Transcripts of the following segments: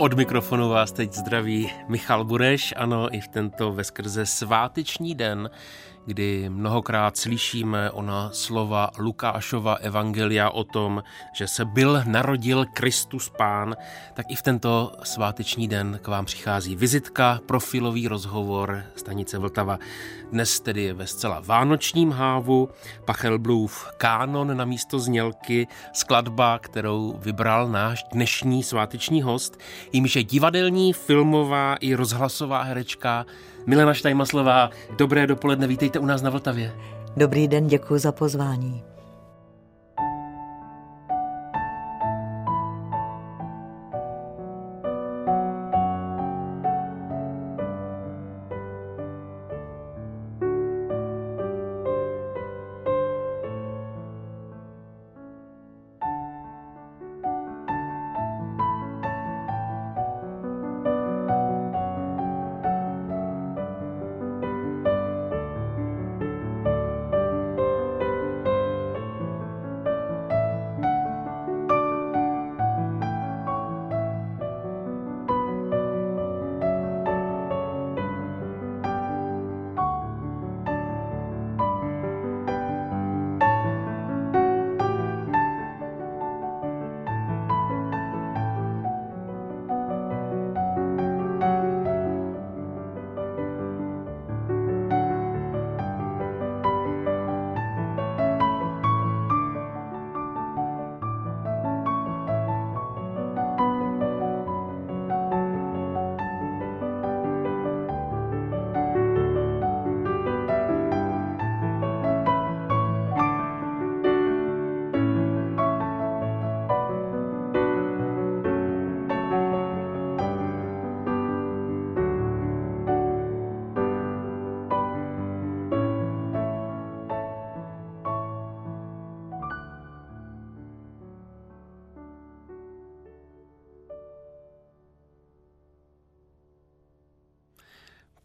Od mikrofonu vás teď zdraví Michal Bureš, ano, i v tento veskrze sváteční den kdy mnohokrát slyšíme ona slova Lukášova evangelia o tom, že se byl narodil Kristus Pán, tak i v tento sváteční den k vám přichází vizitka, profilový rozhovor stanice Vltava. Dnes tedy je ve zcela vánočním hávu, Pachelblův kánon na místo znělky, skladba, kterou vybral náš dnešní sváteční host, jimž je divadelní, filmová i rozhlasová herečka Milena Štajmaslová, dobré dopoledne, vítejte u nás na Vltavě. Dobrý den, děkuji za pozvání.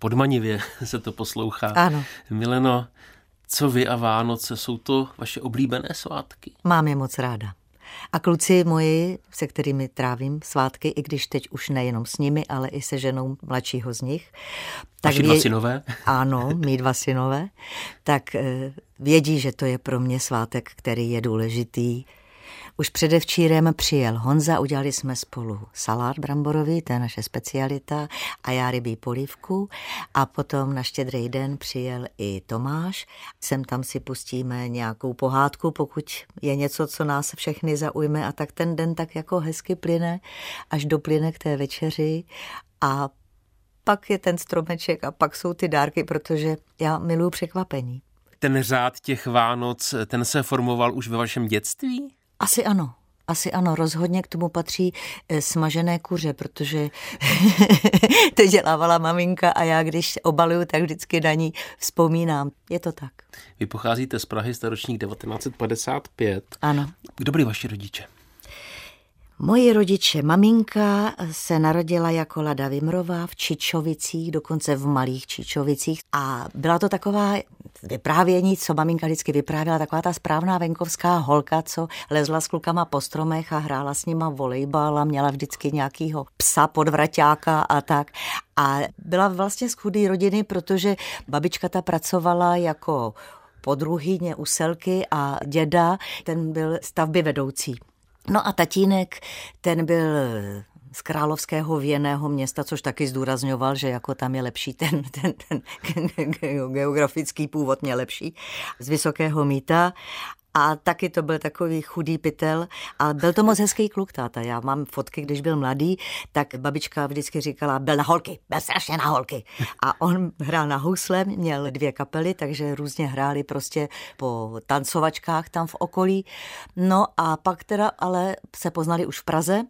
Podmanivě se to poslouchá. Ano. Mileno, co vy a Vánoce, jsou to vaše oblíbené svátky? Mám je moc ráda. A kluci moji, se kterými trávím svátky, i když teď už nejenom s nimi, ale i se ženou mladšího z nich. Tak Vaši dva synové? Ano, mý dva synové. Tak eh, vědí, že to je pro mě svátek, který je důležitý už předevčírem přijel Honza, udělali jsme spolu salát bramborový, to je naše specialita, a já rybí polívku. A potom na štědrý den přijel i Tomáš. Sem tam si pustíme nějakou pohádku, pokud je něco, co nás všechny zaujme. A tak ten den tak jako hezky plyne, až doplyne k té večeři. A pak je ten stromeček a pak jsou ty dárky, protože já miluji překvapení. Ten řád těch Vánoc, ten se formoval už ve vašem dětství? Asi ano. Asi ano, rozhodně k tomu patří eh, smažené kuře, protože to dělávala maminka a já, když obaluju, tak vždycky na ní vzpomínám. Je to tak. Vy pocházíte z Prahy, staročník 1955. Ano. Kdo byli vaši rodiče? Moji rodiče, maminka se narodila jako Lada Vimrová v Čičovicích, dokonce v malých Čičovicích a byla to taková vyprávění, co maminka vždycky vyprávěla, taková ta správná venkovská holka, co lezla s klukama po stromech a hrála s nima volejbal a měla vždycky nějakýho psa podvraťáka a tak. A byla vlastně z chudé rodiny, protože babička ta pracovala jako podruhyně u Selky a děda, ten byl stavby vedoucí. No a tatínek, ten byl z královského věného města, což taky zdůrazňoval, že jako tam je lepší ten, ten, ten geografický původ mě lepší, z Vysokého míta a taky to byl takový chudý pytel. A byl to moc hezký kluk, táta. Já mám fotky, když byl mladý, tak babička vždycky říkala, byl na holky, byl strašně na holky. A on hrál na housle, měl dvě kapely, takže různě hráli prostě po tancovačkách tam v okolí. No a pak teda ale se poznali už v Praze,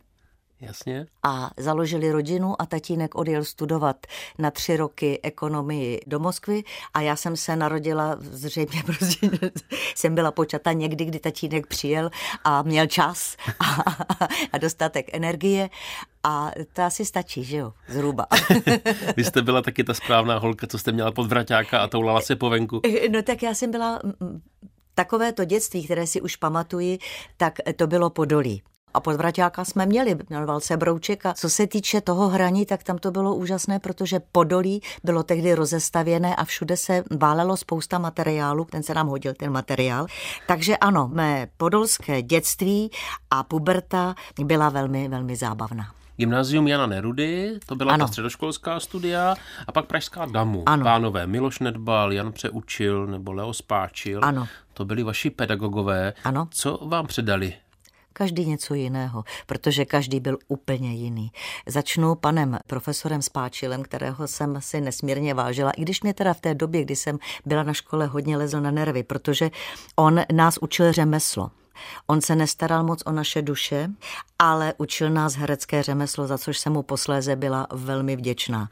Jasně. A založili rodinu a tatínek odjel studovat na tři roky ekonomii do Moskvy a já jsem se narodila, zřejmě prostě jsem byla počata někdy, kdy tatínek přijel a měl čas a, a dostatek energie a to asi stačí, že jo, zhruba. Vy jste byla taky ta správná holka, co jste měla podvraťáka a toulala se po venku. No tak já jsem byla takové to dětství, které si už pamatuji, tak to bylo Podolí. A podvraťáka jsme měli, jmenoval se Brouček a co se týče toho hraní, tak tam to bylo úžasné, protože Podolí bylo tehdy rozestavěné a všude se válelo spousta materiálu, ten se nám hodil ten materiál. Takže ano, mé podolské dětství a puberta byla velmi, velmi zábavná. Gymnázium Jana Nerudy, to byla ano. ta středoškolská studia, a pak Pražská damu. Ano. Pánové Miloš Nedbal, Jan Přeučil nebo Leo Spáčil. Ano. To byli vaši pedagogové. Ano. Co vám předali? Každý něco jiného, protože každý byl úplně jiný. Začnu panem profesorem Spáčilem, kterého jsem si nesmírně vážila, i když mě teda v té době, kdy jsem byla na škole, hodně lezl na nervy, protože on nás učil řemeslo. On se nestaral moc o naše duše, ale učil nás herecké řemeslo, za což jsem mu posléze byla velmi vděčná.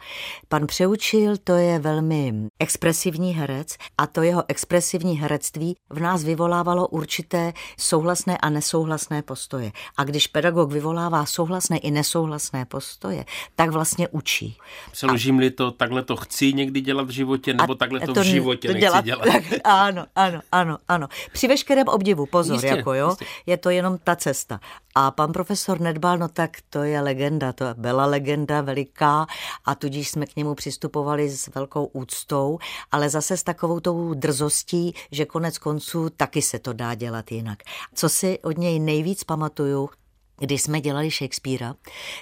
Pan Přeučil to je velmi expresivní herec a to jeho expresivní herectví v nás vyvolávalo určité souhlasné a nesouhlasné postoje. A když pedagog vyvolává souhlasné i nesouhlasné postoje, tak vlastně učí. Přeložím-li to, takhle to chci někdy dělat v životě, nebo takhle to, to v životě to nechci dělat. dělat. Tak, ano, ano, ano, ano. Při veškerém obdivu, pozor, Jistě. jako jo, je to jenom ta cesta. A pan profesor Nedbal, no tak to je legenda, to byla legenda veliká a tudíž jsme k němu přistupovali s velkou úctou, ale zase s takovou tou drzostí, že konec konců taky se to dá dělat jinak. Co si od něj nejvíc pamatuju, když jsme dělali Shakespearea,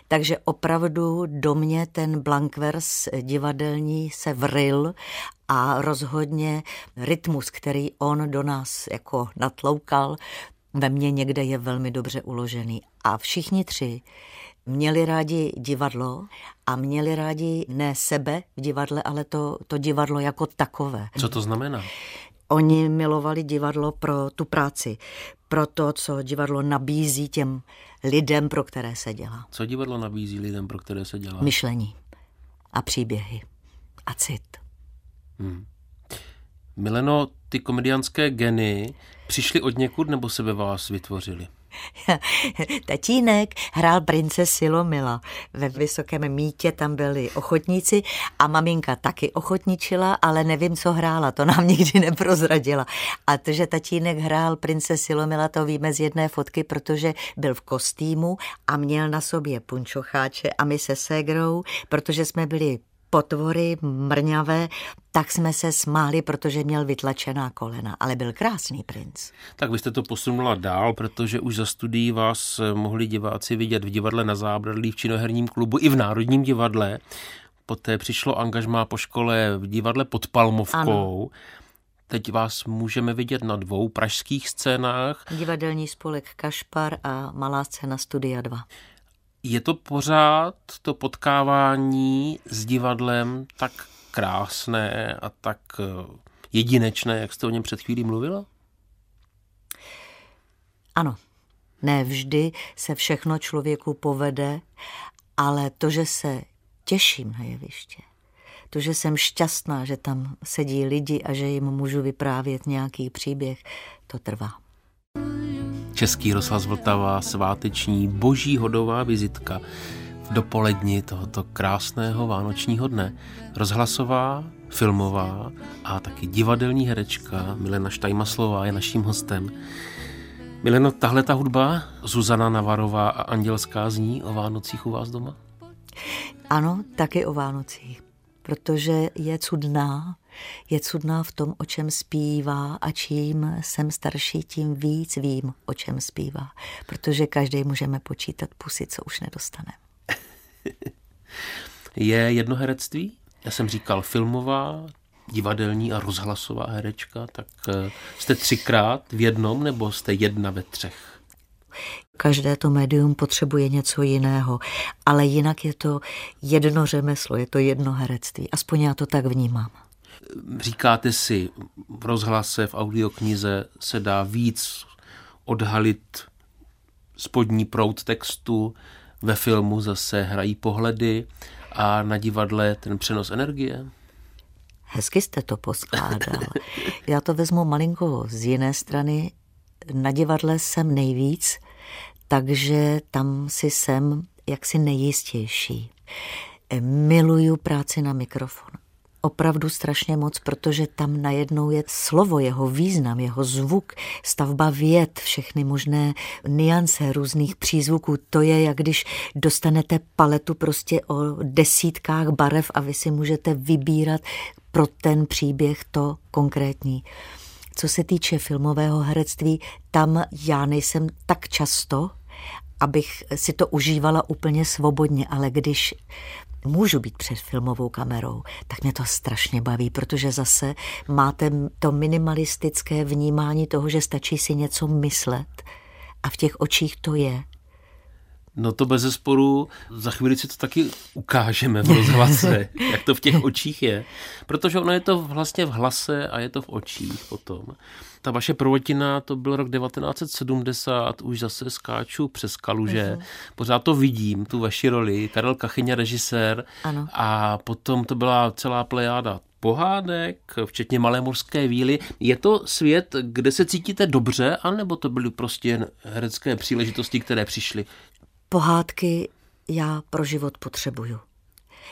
takže opravdu do mě ten Blankvers divadelní se vril a rozhodně rytmus, který on do nás jako natloukal, ve mně někde je velmi dobře uložený. A všichni tři měli rádi divadlo a měli rádi ne sebe v divadle, ale to, to divadlo jako takové. Co to znamená? Oni milovali divadlo pro tu práci, pro to, co divadlo nabízí těm lidem, pro které se dělá. Co divadlo nabízí lidem, pro které se dělá? Myšlení a příběhy a cit. Hmm. Mileno, ty komediánské geny přišly od někud nebo se ve vás vytvořili? Tatínek hrál prince Silomila. Ve Vysokém mítě tam byli ochotníci a maminka taky ochotničila, ale nevím, co hrála, to nám nikdy neprozradila. A to, že tatínek hrál prince Silomila, to víme z jedné fotky, protože byl v kostýmu a měl na sobě punčocháče a my se ségrou, protože jsme byli potvory mrňavé, tak jsme se smáli, protože měl vytlačená kolena, ale byl krásný princ. Tak vy jste to posunula dál, protože už za studií vás mohli diváci vidět v divadle na Zábradlí, v činoherním klubu i v Národním divadle. Poté přišlo angažmá po škole v divadle pod Palmovkou. Ano. Teď vás můžeme vidět na dvou pražských scénách. Divadelní spolek Kašpar a malá scéna Studia 2. Je to pořád to potkávání s divadlem tak krásné a tak eh, jedinečné, jak jste o něm před chvílí mluvila? Ano. Ne vždy se všechno člověku povede, ale to, že se těším na jeviště, to, že jsem šťastná, že tam sedí lidi a že jim můžu vyprávět nějaký příběh, to trvá. Český rozhlas Vltava, sváteční boží hodová vizitka v dopoledni tohoto krásného vánočního dne. Rozhlasová, filmová a taky divadelní herečka Milena Štajmaslová je naším hostem. Mileno, tahle ta hudba, Zuzana Navarová a Andělská zní o Vánocích u vás doma? Ano, taky o Vánocích, protože je cudná, je cudná v tom, o čem zpívá a čím jsem starší, tím víc vím, o čem zpívá. Protože každý můžeme počítat pusy, co už nedostane. je jedno herectví? Já jsem říkal filmová, divadelní a rozhlasová herečka, tak eh, jste třikrát v jednom nebo jste jedna ve třech? Každé to médium potřebuje něco jiného, ale jinak je to jedno řemeslo, je to jedno herectví. Aspoň já to tak vnímám. Říkáte si, v rozhlase, v audioknize se dá víc odhalit spodní prout textu, ve filmu zase hrají pohledy a na divadle ten přenos energie? Hezky jste to poskládal. Já to vezmu malinko z jiné strany. Na divadle jsem nejvíc, takže tam si jsem jaksi nejistější. Miluju práci na mikrofon opravdu strašně moc, protože tam najednou je slovo, jeho význam, jeho zvuk, stavba věd, všechny možné niance různých přízvuků. To je, jak když dostanete paletu prostě o desítkách barev a vy si můžete vybírat pro ten příběh to konkrétní. Co se týče filmového herectví, tam já nejsem tak často, abych si to užívala úplně svobodně, ale když můžu být před filmovou kamerou, tak mě to strašně baví, protože zase máte to minimalistické vnímání toho, že stačí si něco myslet a v těch očích to je. No to bez zesporu, za chvíli si to taky ukážeme v rozhlase, jak to v těch očích je. Protože ono je to vlastně v hlase a je to v očích potom. Ta vaše prvotina, to byl rok 1970, už zase skáču přes kaluže. Uh-huh. Pořád to vidím, tu vaši roli. Karel Kachyňa, režisér. Ano. A potom to byla celá plejáda pohádek, včetně Malé morské víly. Je to svět, kde se cítíte dobře, anebo to byly prostě jen herecké příležitosti, které přišly? Pohádky já pro život potřebuju.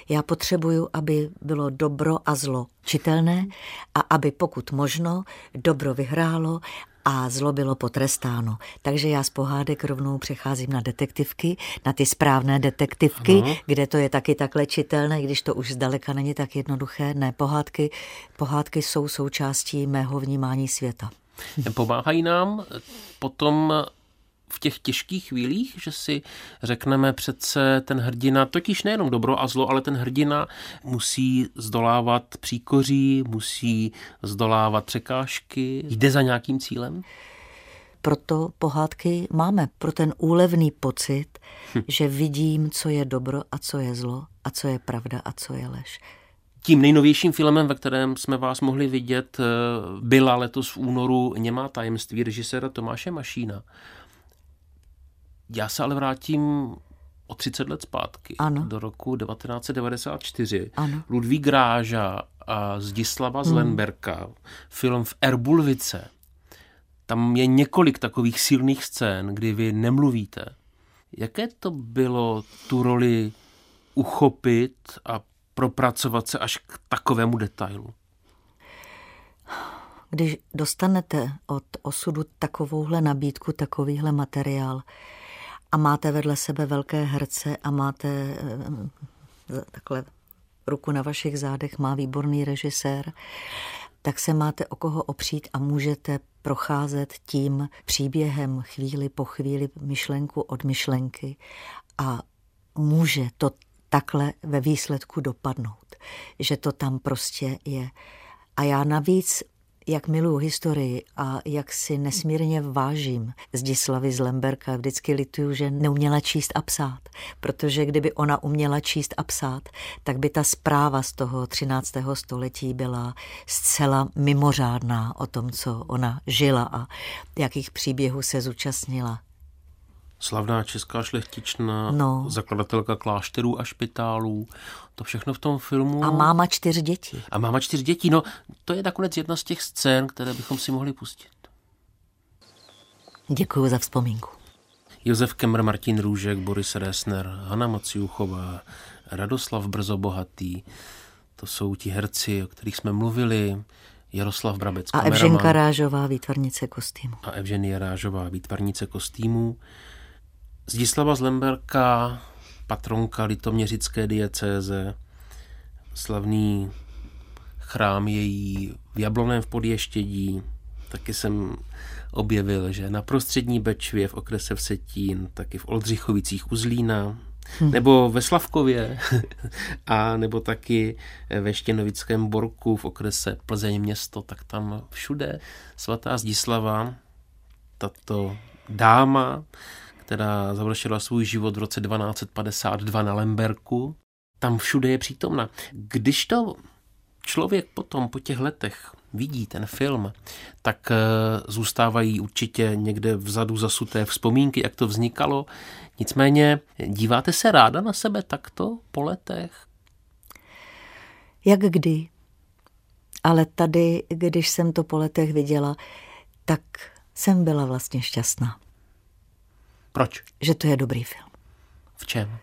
Já potřebuju, aby bylo dobro a zlo čitelné a aby pokud možno dobro vyhrálo a zlo bylo potrestáno. Takže já z pohádek rovnou přecházím na detektivky, na ty správné detektivky, Aha. kde to je taky takhle čitelné, když to už zdaleka není tak jednoduché. Ne, pohádky, pohádky jsou součástí mého vnímání světa. Pomáhají nám potom v těch těžkých chvílích, že si řekneme přece ten hrdina, totiž nejenom dobro a zlo, ale ten hrdina musí zdolávat příkoří, musí zdolávat překážky, jde za nějakým cílem? Proto pohádky máme, pro ten úlevný pocit, hm. že vidím, co je dobro a co je zlo a co je pravda a co je lež. Tím nejnovějším filmem, ve kterém jsme vás mohli vidět, eh, byla letos v únoru Němá tajemství režiséra Tomáše Mašína. Já se ale vrátím o 30 let zpátky, ano. do roku 1994. Ano. Ludvík Ráža a Zdislava hmm. Zlenberka, film v Erbulvice. Tam je několik takových silných scén, kdy vy nemluvíte. Jaké to bylo tu roli uchopit a propracovat se až k takovému detailu? Když dostanete od osudu takovouhle nabídku, takovýhle materiál, a máte vedle sebe velké herce a máte eh, takhle ruku na vašich zádech, má výborný režisér, tak se máte o koho opřít a můžete procházet tím příběhem chvíli po chvíli, myšlenku od myšlenky a může to takhle ve výsledku dopadnout, že to tam prostě je. A já navíc jak miluji historii a jak si nesmírně vážím Zdislavy z Lemberka. Vždycky lituju, že neuměla číst a psát, protože kdyby ona uměla číst a psát, tak by ta zpráva z toho 13. století byla zcela mimořádná o tom, co ona žila a jakých příběhů se zúčastnila slavná česká šlechtična, no. zakladatelka klášterů a špitálů, to všechno v tom filmu. A máma čtyř dětí. A máma čtyř dětí, no to je nakonec jedna z těch scén, které bychom si mohli pustit. Děkuji za vzpomínku. Josef Kemr, Martin Růžek, Boris Resner, Hanna Maciuchová, Radoslav Brzobohatý, to jsou ti herci, o kterých jsme mluvili, Jaroslav Brabec. A Evženka Rážová, výtvarnice kostýmu. A Evženie Rážová, výtvarnice kostýmu. Zdislava Zlemberka, patronka litoměřické diecéze, slavný chrám její v Jabloném v Podještědí, taky jsem objevil, že na prostřední Bečvě v okrese Vsetín, taky v Oldřichovicích u Zlína, hmm. nebo ve Slavkově, a nebo taky ve Štěnovickém Borku v okrese Plzeň město, tak tam všude svatá Zdislava, tato dáma, která završila svůj život v roce 1252 na Lemberku. Tam všude je přítomna. Když to člověk potom po těch letech vidí ten film, tak eh, zůstávají určitě někde vzadu zasuté vzpomínky, jak to vznikalo. Nicméně díváte se ráda na sebe takto po letech? Jak kdy. Ale tady, když jsem to po letech viděla, tak jsem byla vlastně šťastná. Proč? Že to je dobrý film. V čem?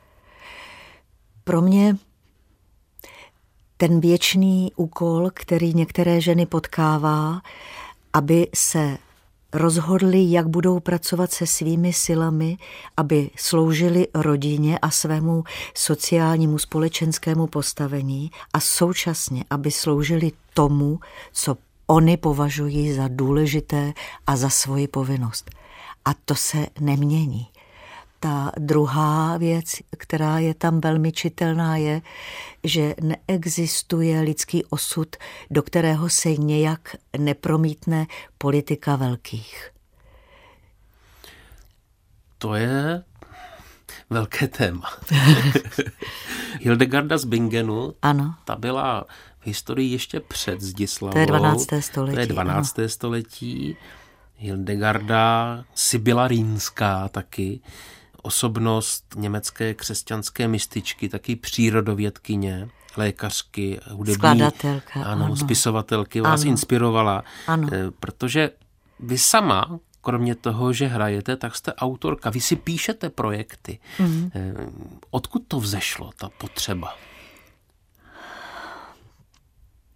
Pro mě ten věčný úkol, který některé ženy potkává, aby se rozhodli, jak budou pracovat se svými silami, aby sloužili rodině a svému sociálnímu společenskému postavení a současně, aby sloužili tomu, co oni považují za důležité a za svoji povinnost. A to se nemění. Ta druhá věc, která je tam velmi čitelná, je, že neexistuje lidský osud, do kterého se nějak nepromítne politika velkých. To je velké téma. Hildegarda z Bingenu, ano. ta byla v historii ještě před Zdislavou. To je 12. století. To je 12. Ano. století. Hildegarda Sibila Rýnská taky osobnost německé křesťanské mističky, taky přírodovědkyně, lékařky, hudební, skladatelka, ano, ano. spisovatelky vás ano. inspirovala, ano. Eh, protože vy sama, kromě toho, že hrajete, tak jste autorka, vy si píšete projekty. Mm. Odkud to vzešlo, ta potřeba?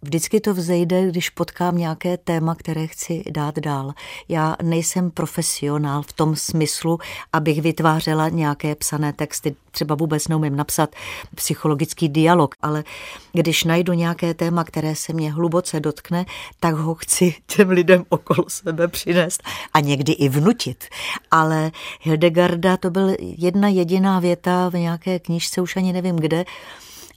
Vždycky to vzejde, když potkám nějaké téma, které chci dát dál. Já nejsem profesionál v tom smyslu, abych vytvářela nějaké psané texty. Třeba vůbec neumím napsat psychologický dialog, ale když najdu nějaké téma, které se mě hluboce dotkne, tak ho chci těm lidem okolo sebe přinést a někdy i vnutit. Ale Hildegarda to byl jedna jediná věta v nějaké knížce, už ani nevím kde,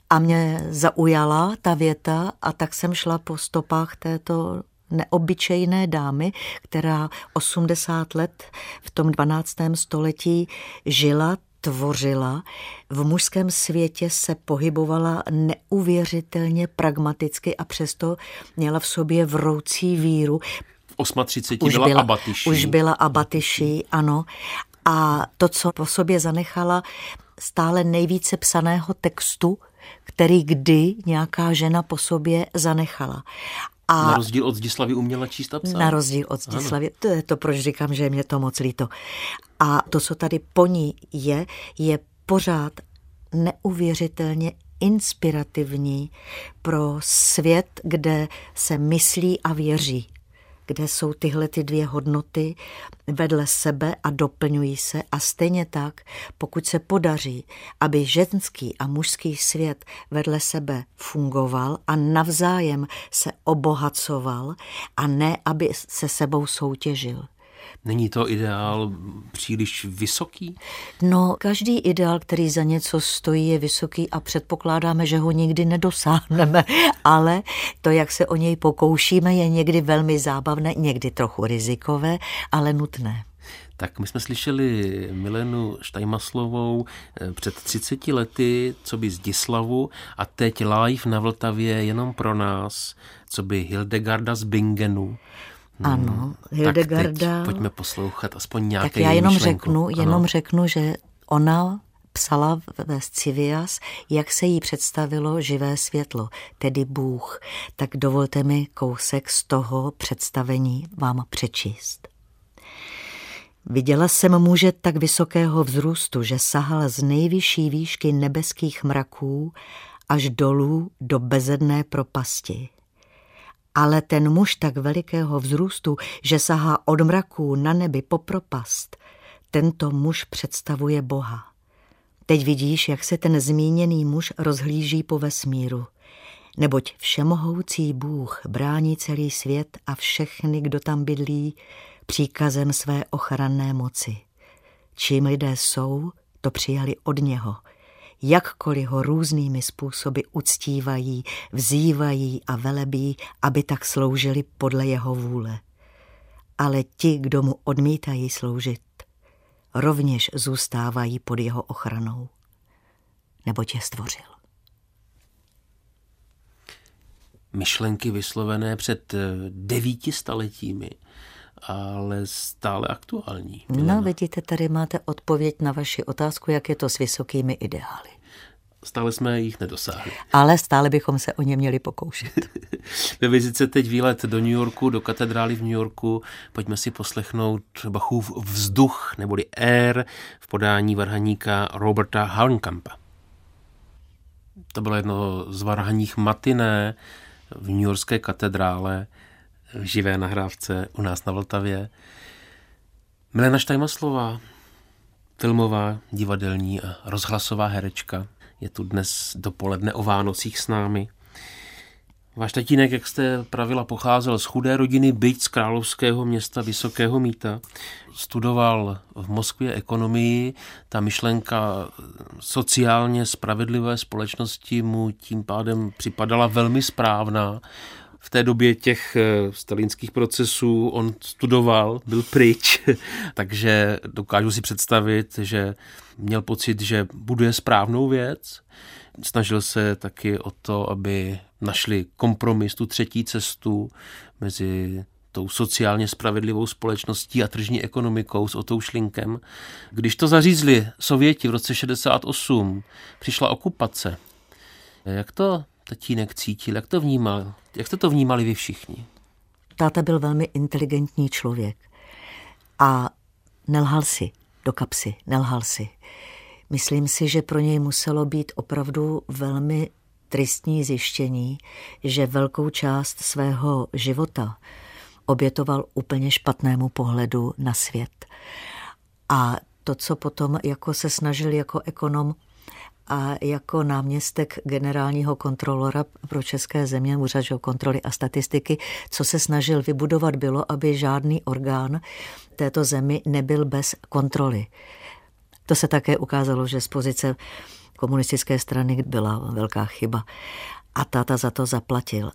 a mě zaujala ta věta a tak jsem šla po stopách této neobyčejné dámy, která 80 let v tom 12. století žila, tvořila, v mužském světě se pohybovala neuvěřitelně pragmaticky a přesto měla v sobě vroucí víru. V 38 už byla, byla abatyší. Už byla abatyší, ano. A to, co po sobě zanechala, stále nejvíce psaného textu, který kdy nějaká žena po sobě zanechala. A na rozdíl od Zdislavy uměla číst a psát. Na rozdíl od Zdislavy. To je to, proč říkám, že je mě to moc líto. A to, co tady po ní je, je pořád neuvěřitelně inspirativní pro svět, kde se myslí a věří kde jsou tyhle ty dvě hodnoty vedle sebe a doplňují se a stejně tak, pokud se podaří, aby ženský a mužský svět vedle sebe fungoval a navzájem se obohacoval a ne, aby se sebou soutěžil. Není to ideál příliš vysoký? No, každý ideál, který za něco stojí, je vysoký a předpokládáme, že ho nikdy nedosáhneme. Ale to, jak se o něj pokoušíme, je někdy velmi zábavné, někdy trochu rizikové, ale nutné. Tak my jsme slyšeli Milenu Štajmaslovou eh, před 30 lety, co by z Dislavu a teď live na Vltavě jenom pro nás, co by Hildegarda z Bingenu. Ano, hmm, Hildegarda. Tak pojďme poslouchat aspoň nějaké Tak já jenom myšlenku. řeknu, jenom ano. řeknu, že ona psala ve Scivias, jak se jí představilo živé světlo, tedy Bůh. Tak dovolte mi kousek z toho představení vám přečíst. Viděla jsem muže tak vysokého vzrůstu, že sahal z nejvyšší výšky nebeských mraků až dolů do bezedné propasti. Ale ten muž tak velikého vzrůstu, že sahá od mraků na nebi po propast, tento muž představuje Boha. Teď vidíš, jak se ten zmíněný muž rozhlíží po vesmíru. Neboť všemohoucí Bůh brání celý svět a všechny, kdo tam bydlí, příkazem své ochranné moci. Čím lidé jsou, to přijali od něho – jakkoliv ho různými způsoby uctívají, vzývají a velebí, aby tak sloužili podle jeho vůle. Ale ti, kdo mu odmítají sloužit, rovněž zůstávají pod jeho ochranou, nebo tě stvořil. Myšlenky vyslovené před devíti staletími, ale stále aktuální. No, vidíte, tady máte odpověď na vaši otázku, jak je to s vysokými ideály stále jsme jich nedosáhli. Ale stále bychom se o ně měli pokoušet. Ve vizice teď výlet do New Yorku, do katedrály v New Yorku. Pojďme si poslechnout Bachův vzduch, neboli Air, v podání varhaníka Roberta Haunkampa. To bylo jedno z varhaních matiné v New Yorkské katedrále živé nahrávce u nás na Vltavě. Milena Štajmaslová, filmová, divadelní a rozhlasová herečka, je tu dnes dopoledne o Vánocích s námi. Váš tatínek, jak jste pravila, pocházel z chudé rodiny, byť z královského města Vysokého Míta. Studoval v Moskvě ekonomii. Ta myšlenka sociálně spravedlivé společnosti mu tím pádem připadala velmi správná. V té době těch eh, stalinských procesů on studoval, byl pryč, takže dokážu si představit, že měl pocit, že buduje správnou věc. Snažil se taky o to, aby našli kompromis, tu třetí cestu mezi tou sociálně spravedlivou společností a tržní ekonomikou s Otou Šlinkem. Když to zařízli Sověti v roce 68, přišla okupace. Jak to tatínek cítil, jak to vnímal? Jak jste to vnímali vy všichni? Táta byl velmi inteligentní člověk a nelhal si do kapsy, nelhal si. Myslím si, že pro něj muselo být opravdu velmi tristní zjištění, že velkou část svého života obětoval úplně špatnému pohledu na svět. A to, co potom jako se snažil jako ekonom a jako náměstek generálního kontrolora pro české země, úřad kontroly a statistiky, co se snažil vybudovat, bylo, aby žádný orgán této zemi nebyl bez kontroly. To se také ukázalo, že z pozice komunistické strany byla velká chyba. A táta za to zaplatil.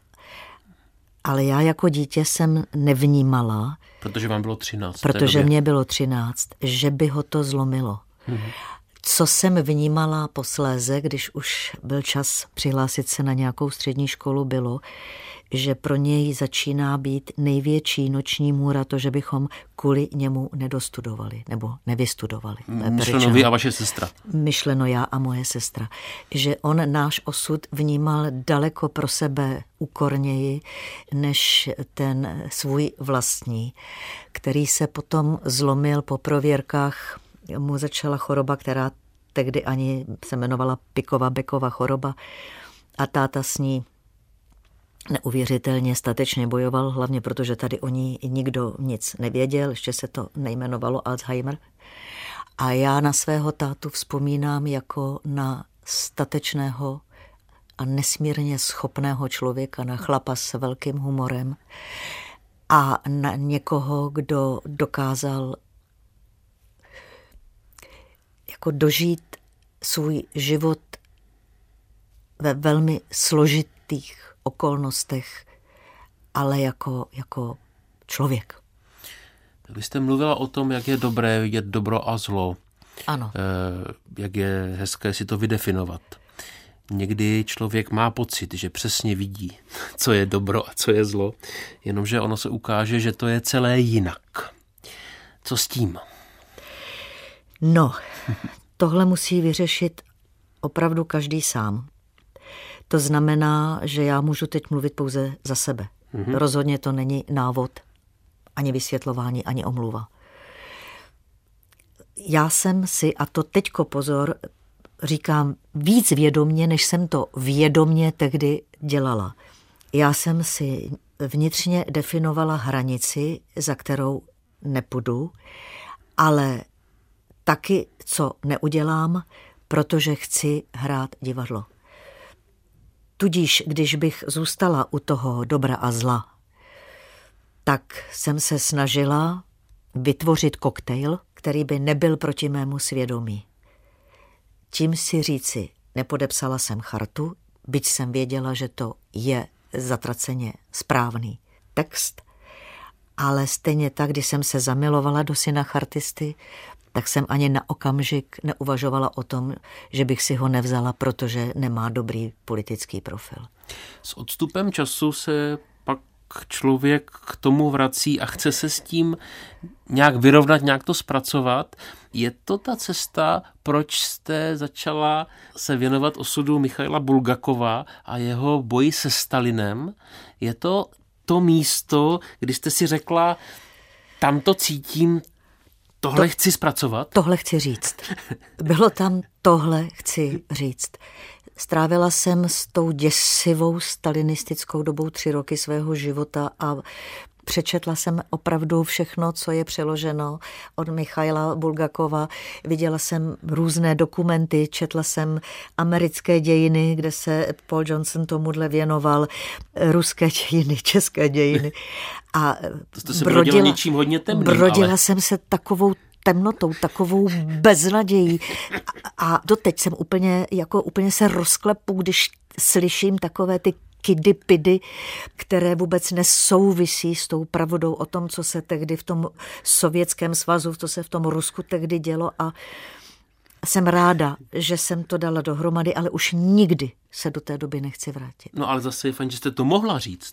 Ale já jako dítě jsem nevnímala, Protože vám bylo 13. Protože mě bylo 13, že by ho to zlomilo. Mm-hmm. Co jsem vnímala posléze, když už byl čas přihlásit se na nějakou střední školu, bylo, že pro něj začíná být největší noční můra to, že bychom kvůli němu nedostudovali nebo nevystudovali. Myšleno vy a vaše sestra. Myšleno já a moje sestra. Že on náš osud vnímal daleko pro sebe úkorněji než ten svůj vlastní, který se potom zlomil po prověrkách. Mu začala choroba, která tehdy ani se jmenovala Pikova Bekova choroba a táta s ní neuvěřitelně statečně bojoval, hlavně protože tady o ní nikdo nic nevěděl, ještě se to nejmenovalo Alzheimer. A já na svého tátu vzpomínám jako na statečného a nesmírně schopného člověka, na chlapa s velkým humorem a na někoho, kdo dokázal jako dožít svůj život ve velmi složitých okolnostech, ale jako, jako člověk. Vy jste mluvila o tom, jak je dobré vidět dobro a zlo. Ano. Eh, jak je hezké si to vydefinovat. Někdy člověk má pocit, že přesně vidí, co je dobro a co je zlo, jenomže ono se ukáže, že to je celé jinak. Co s tím? No, tohle musí vyřešit opravdu každý sám. To znamená, že já můžu teď mluvit pouze za sebe. Mm-hmm. Rozhodně to není návod, ani vysvětlování, ani omluva. Já jsem si, a to teďko pozor, říkám víc vědomně, než jsem to vědomně tehdy dělala. Já jsem si vnitřně definovala hranici, za kterou nepůjdu, ale taky, co neudělám, protože chci hrát divadlo. Tudíž, když bych zůstala u toho dobra a zla, tak jsem se snažila vytvořit koktejl, který by nebyl proti mému svědomí. Tím si říci, nepodepsala jsem chartu, byť jsem věděla, že to je zatraceně správný text, ale stejně tak, když jsem se zamilovala do syna chartisty, tak jsem ani na okamžik neuvažovala o tom, že bych si ho nevzala, protože nemá dobrý politický profil. S odstupem času se pak člověk k tomu vrací a chce se s tím nějak vyrovnat, nějak to zpracovat. Je to ta cesta, proč jste začala se věnovat osudu Michaila Bulgakova a jeho boji se Stalinem? Je to to místo, kdy jste si řekla, tam to cítím, Tohle to, chci zpracovat? Tohle chci říct. Bylo tam tohle chci říct. Strávila jsem s tou děsivou stalinistickou dobou tři roky svého života a Přečetla jsem opravdu všechno, co je přeloženo od Michaila Bulgakova. Viděla jsem různé dokumenty, četla jsem americké dějiny, kde se Paul Johnson tomuhle věnoval, ruské dějiny, české dějiny. A to jste se brodila, něčím hodně temným, Brodila ale... jsem se takovou temnotou, takovou beznadějí. A, a doteď jsem úplně, jako úplně se rozklepu, když slyším takové ty kidy-pidy, které vůbec nesouvisí s tou pravdou o tom, co se tehdy v tom sovětském svazu, co se v tom Rusku tehdy dělo a jsem ráda, že jsem to dala dohromady, ale už nikdy se do té doby nechci vrátit. No ale zase je fajn, že jste to mohla říct.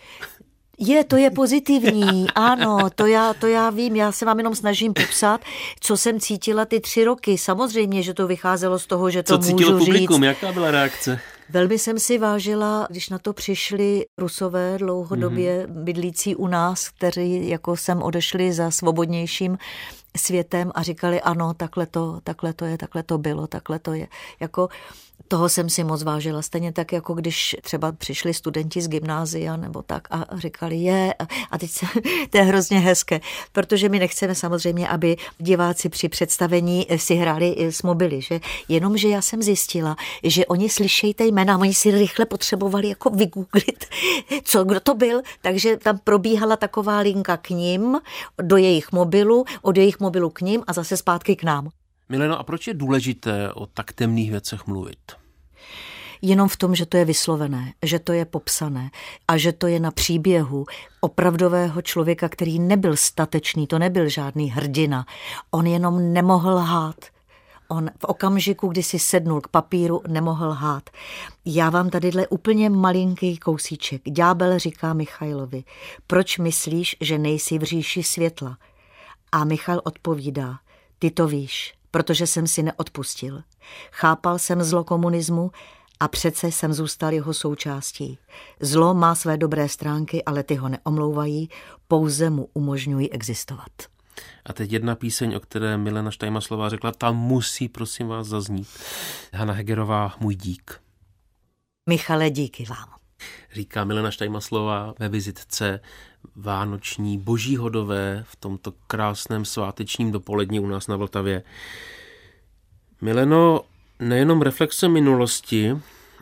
Je, to je pozitivní, ano, to já, to já vím, já se vám jenom snažím popsat, co jsem cítila ty tři roky. Samozřejmě, že to vycházelo z toho, že to co můžu publikum, říct. jaká byla reakce? Velmi jsem si vážila, když na to přišli rusové dlouhodobě mm-hmm. bydlící u nás, kteří jako sem odešli za svobodnějším světem a říkali ano, takhle to, takhle to je, takhle to bylo, takhle to je. Jako toho jsem si moc vážila. Stejně tak, jako když třeba přišli studenti z gymnázia nebo tak a říkali je, a teď se, to je hrozně hezké, protože my nechceme samozřejmě, aby diváci při představení si hráli s mobily, že? Jenomže já jsem zjistila, že oni slyšejí té jména, oni si rychle potřebovali jako vygooglit, co, kdo to byl, takže tam probíhala taková linka k ním, do jejich mobilu, od jejich mobilu k ním a zase zpátky k nám. Mileno, a proč je důležité o tak temných věcech mluvit? Jenom v tom, že to je vyslovené, že to je popsané a že to je na příběhu opravdového člověka, který nebyl statečný, to nebyl žádný hrdina. On jenom nemohl lhát. On v okamžiku, kdy si sednul k papíru, nemohl lhát. Já vám tadyhle úplně malinký kousíček. Ďábel říká Michailovi, proč myslíš, že nejsi v říši světla? A Michal odpovídá, ty to víš, protože jsem si neodpustil. Chápal jsem zlo komunismu a přece jsem zůstal jeho součástí. Zlo má své dobré stránky, ale ty ho neomlouvají, pouze mu umožňují existovat. A teď jedna píseň, o které Milena Štajmaslová řekla, ta musí, prosím vás, zaznít. Hanna Hegerová, Můj dík. Michale, díky vám. Říká Milena Štajmaslová ve vizitce vánoční boží hodové v tomto krásném svátečním dopolední u nás na Vltavě. Mileno, nejenom reflexe minulosti,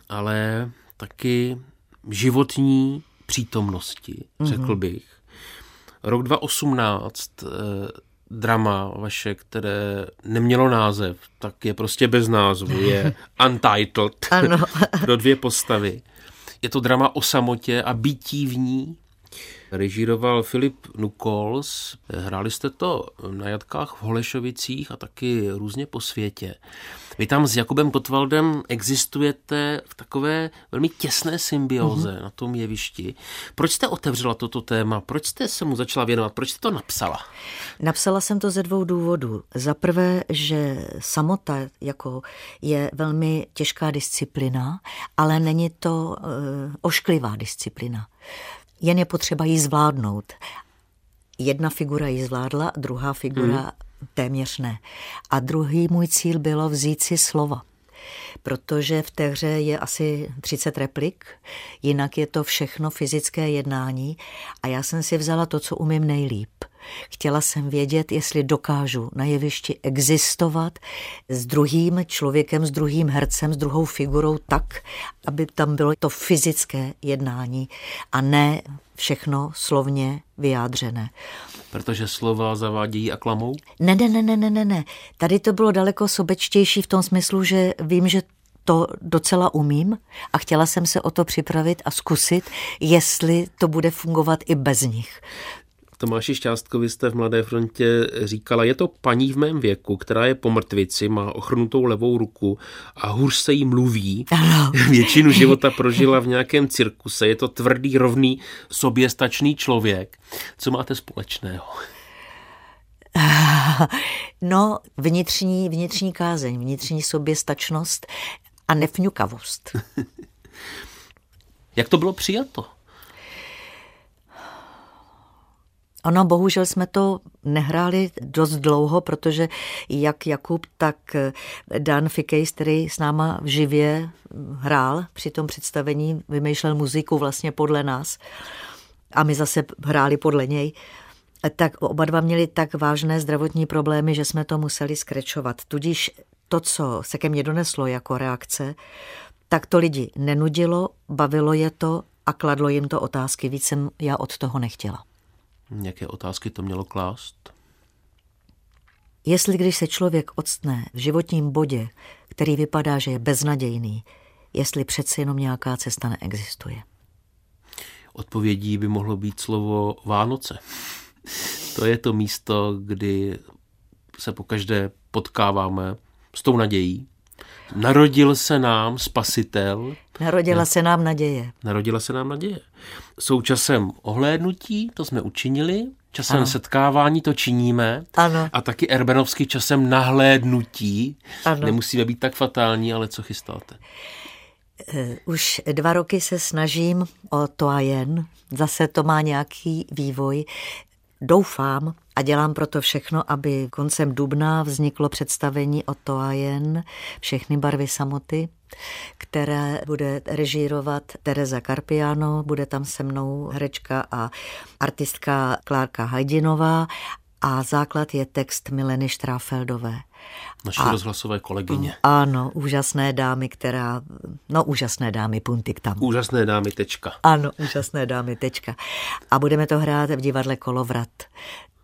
ale taky životní přítomnosti, mm-hmm. řekl bych. Rok 2018, eh, drama vaše, které nemělo název, tak je prostě bez názvu, je Untitled ano. pro dvě postavy. Je to drama o samotě a bytí v ní, Režíroval Filip Nukols, hráli jste to na jatkách v Holešovicích a taky různě po světě. Vy tam s Jakubem Kotwaldem existujete v takové velmi těsné symbioze mm-hmm. na tom jevišti. Proč jste otevřela toto téma? Proč jste se mu začala věnovat? Proč jste to napsala? Napsala jsem to ze dvou důvodů. Za prvé, že samota jako je velmi těžká disciplina, ale není to uh, ošklivá disciplina jen je potřeba ji zvládnout. Jedna figura ji zvládla, druhá figura hmm. Téměř ne. A druhý můj cíl bylo vzít si slova protože v té hře je asi 30 replik, jinak je to všechno fyzické jednání a já jsem si vzala to, co umím nejlíp. Chtěla jsem vědět, jestli dokážu na jevišti existovat s druhým člověkem, s druhým hercem, s druhou figurou tak, aby tam bylo to fyzické jednání a ne všechno slovně vyjádřené. Protože slova zavádějí a klamou? Ne, ne, ne, ne, ne, ne. Tady to bylo daleko sobečtější v tom smyslu, že vím, že to docela umím a chtěla jsem se o to připravit a zkusit, jestli to bude fungovat i bez nich. Tomáši Šťástkovi jste v Mladé frontě říkala, je to paní v mém věku, která je po mrtvici, má ochrnutou levou ruku a hůř se jí mluví. Ano. Většinu života prožila v nějakém cirkuse, je to tvrdý, rovný, soběstačný člověk. Co máte společného? No, vnitřní, vnitřní kázeň, vnitřní soběstačnost a nefňukavost. Jak to bylo přijato? Ono, bohužel jsme to nehráli dost dlouho, protože jak Jakub, tak Dan Fikejs, který s náma v živě hrál při tom představení, vymýšlel muziku vlastně podle nás a my zase hráli podle něj, tak oba dva měli tak vážné zdravotní problémy, že jsme to museli skrečovat. Tudíž to, co se ke mně doneslo jako reakce, tak to lidi nenudilo, bavilo je to a kladlo jim to otázky. Víc jsem já od toho nechtěla. Jaké otázky to mělo klást? Jestli když se člověk odstne v životním bodě, který vypadá, že je beznadějný, jestli přece jenom nějaká cesta neexistuje. Odpovědí by mohlo být slovo Vánoce. To je to místo, kdy se pokaždé potkáváme s tou nadějí. Narodil se nám spasitel. Narodila ne. se nám naděje. Narodila se nám naděje. Současem ohlédnutí, to jsme učinili, časem ano. setkávání to činíme ano. a taky Erbenovský časem nahlédnutí. Ano. Nemusíme být tak fatální, ale co chystáte? Eh, už dva roky se snažím o to a jen. Zase to má nějaký vývoj. Doufám a dělám proto všechno, aby koncem dubna vzniklo představení o to a jen všechny barvy samoty, které bude režírovat Tereza Carpiano, bude tam se mnou herečka a artistka Klárka Hajdinová a základ je text Mileny Štráfeldové. Naše a, rozhlasové kolegyně. Ano, úžasné dámy, která, no úžasné dámy, puntik tam. Úžasné dámy, tečka. Ano, úžasné dámy, tečka. A budeme to hrát v divadle Kolovrat.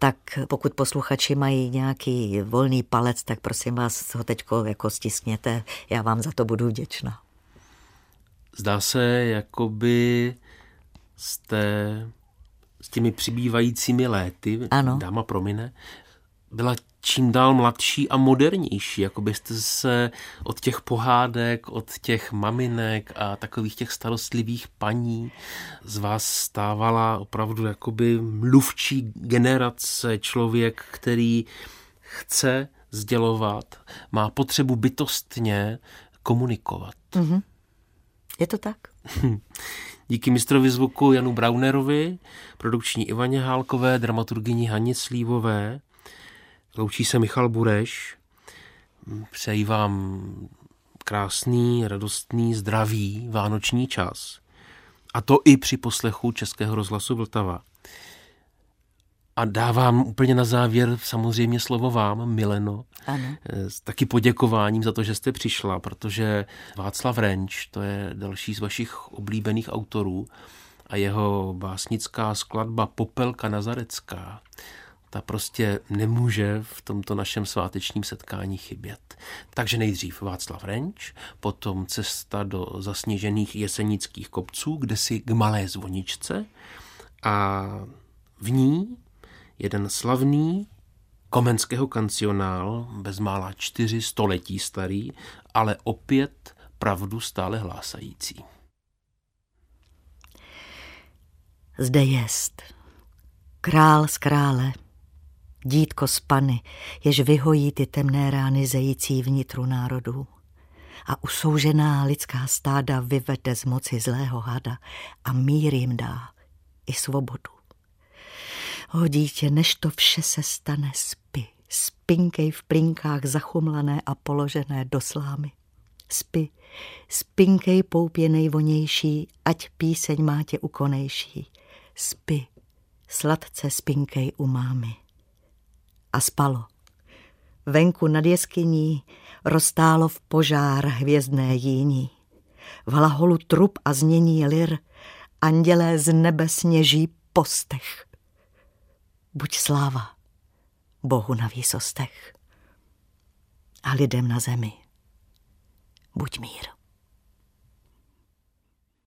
Tak pokud posluchači mají nějaký volný palec, tak prosím vás ho teďko jako stiskněte. Já vám za to budu vděčná. Zdá se, jako by jste s těmi přibývajícími léty, ano. dáma promine, byla čím dál mladší a modernější, jako byste se od těch pohádek, od těch maminek a takových těch starostlivých paní z vás stávala opravdu jakoby mluvčí generace, člověk, který chce sdělovat, má potřebu bytostně komunikovat. Mm-hmm. Je to tak? Díky mistrovi zvuku Janu Braunerovi, produkční Ivaně Hálkové, dramaturgyni Haně Slívové, Loučí se Michal Bureš. Přeji vám krásný, radostný, zdravý vánoční čas. A to i při poslechu Českého rozhlasu Vltava. A dávám úplně na závěr samozřejmě slovo vám, Mileno. Ano. S taky poděkováním za to, že jste přišla, protože Václav Renč, to je další z vašich oblíbených autorů, a jeho básnická skladba Popelka Nazarecká ta prostě nemůže v tomto našem svátečním setkání chybět. Takže nejdřív Václav Renč, potom cesta do zasněžených jesenických kopců, kde si k malé zvoničce a v ní jeden slavný komenského kancionál, bezmála čtyři století starý, ale opět pravdu stále hlásající. Zde jest král z krále, dítko z pany, jež vyhojí ty temné rány zející vnitru národů. A usoužená lidská stáda vyvede z moci zlého hada a mír jim dá i svobodu. O dítě, než to vše se stane, spy, spinkej v plinkách zachumlané a položené do slámy. Spy, spinkej poupěnej vonější, ať píseň má tě ukonejší. Spy, sladce spinkej u mámy a spalo. Venku nad jeskyní roztálo v požár hvězdné jíní. V hlaholu trup a znění lir andělé z nebe sněží postech. Buď sláva Bohu na výsostech a lidem na zemi. Buď mír.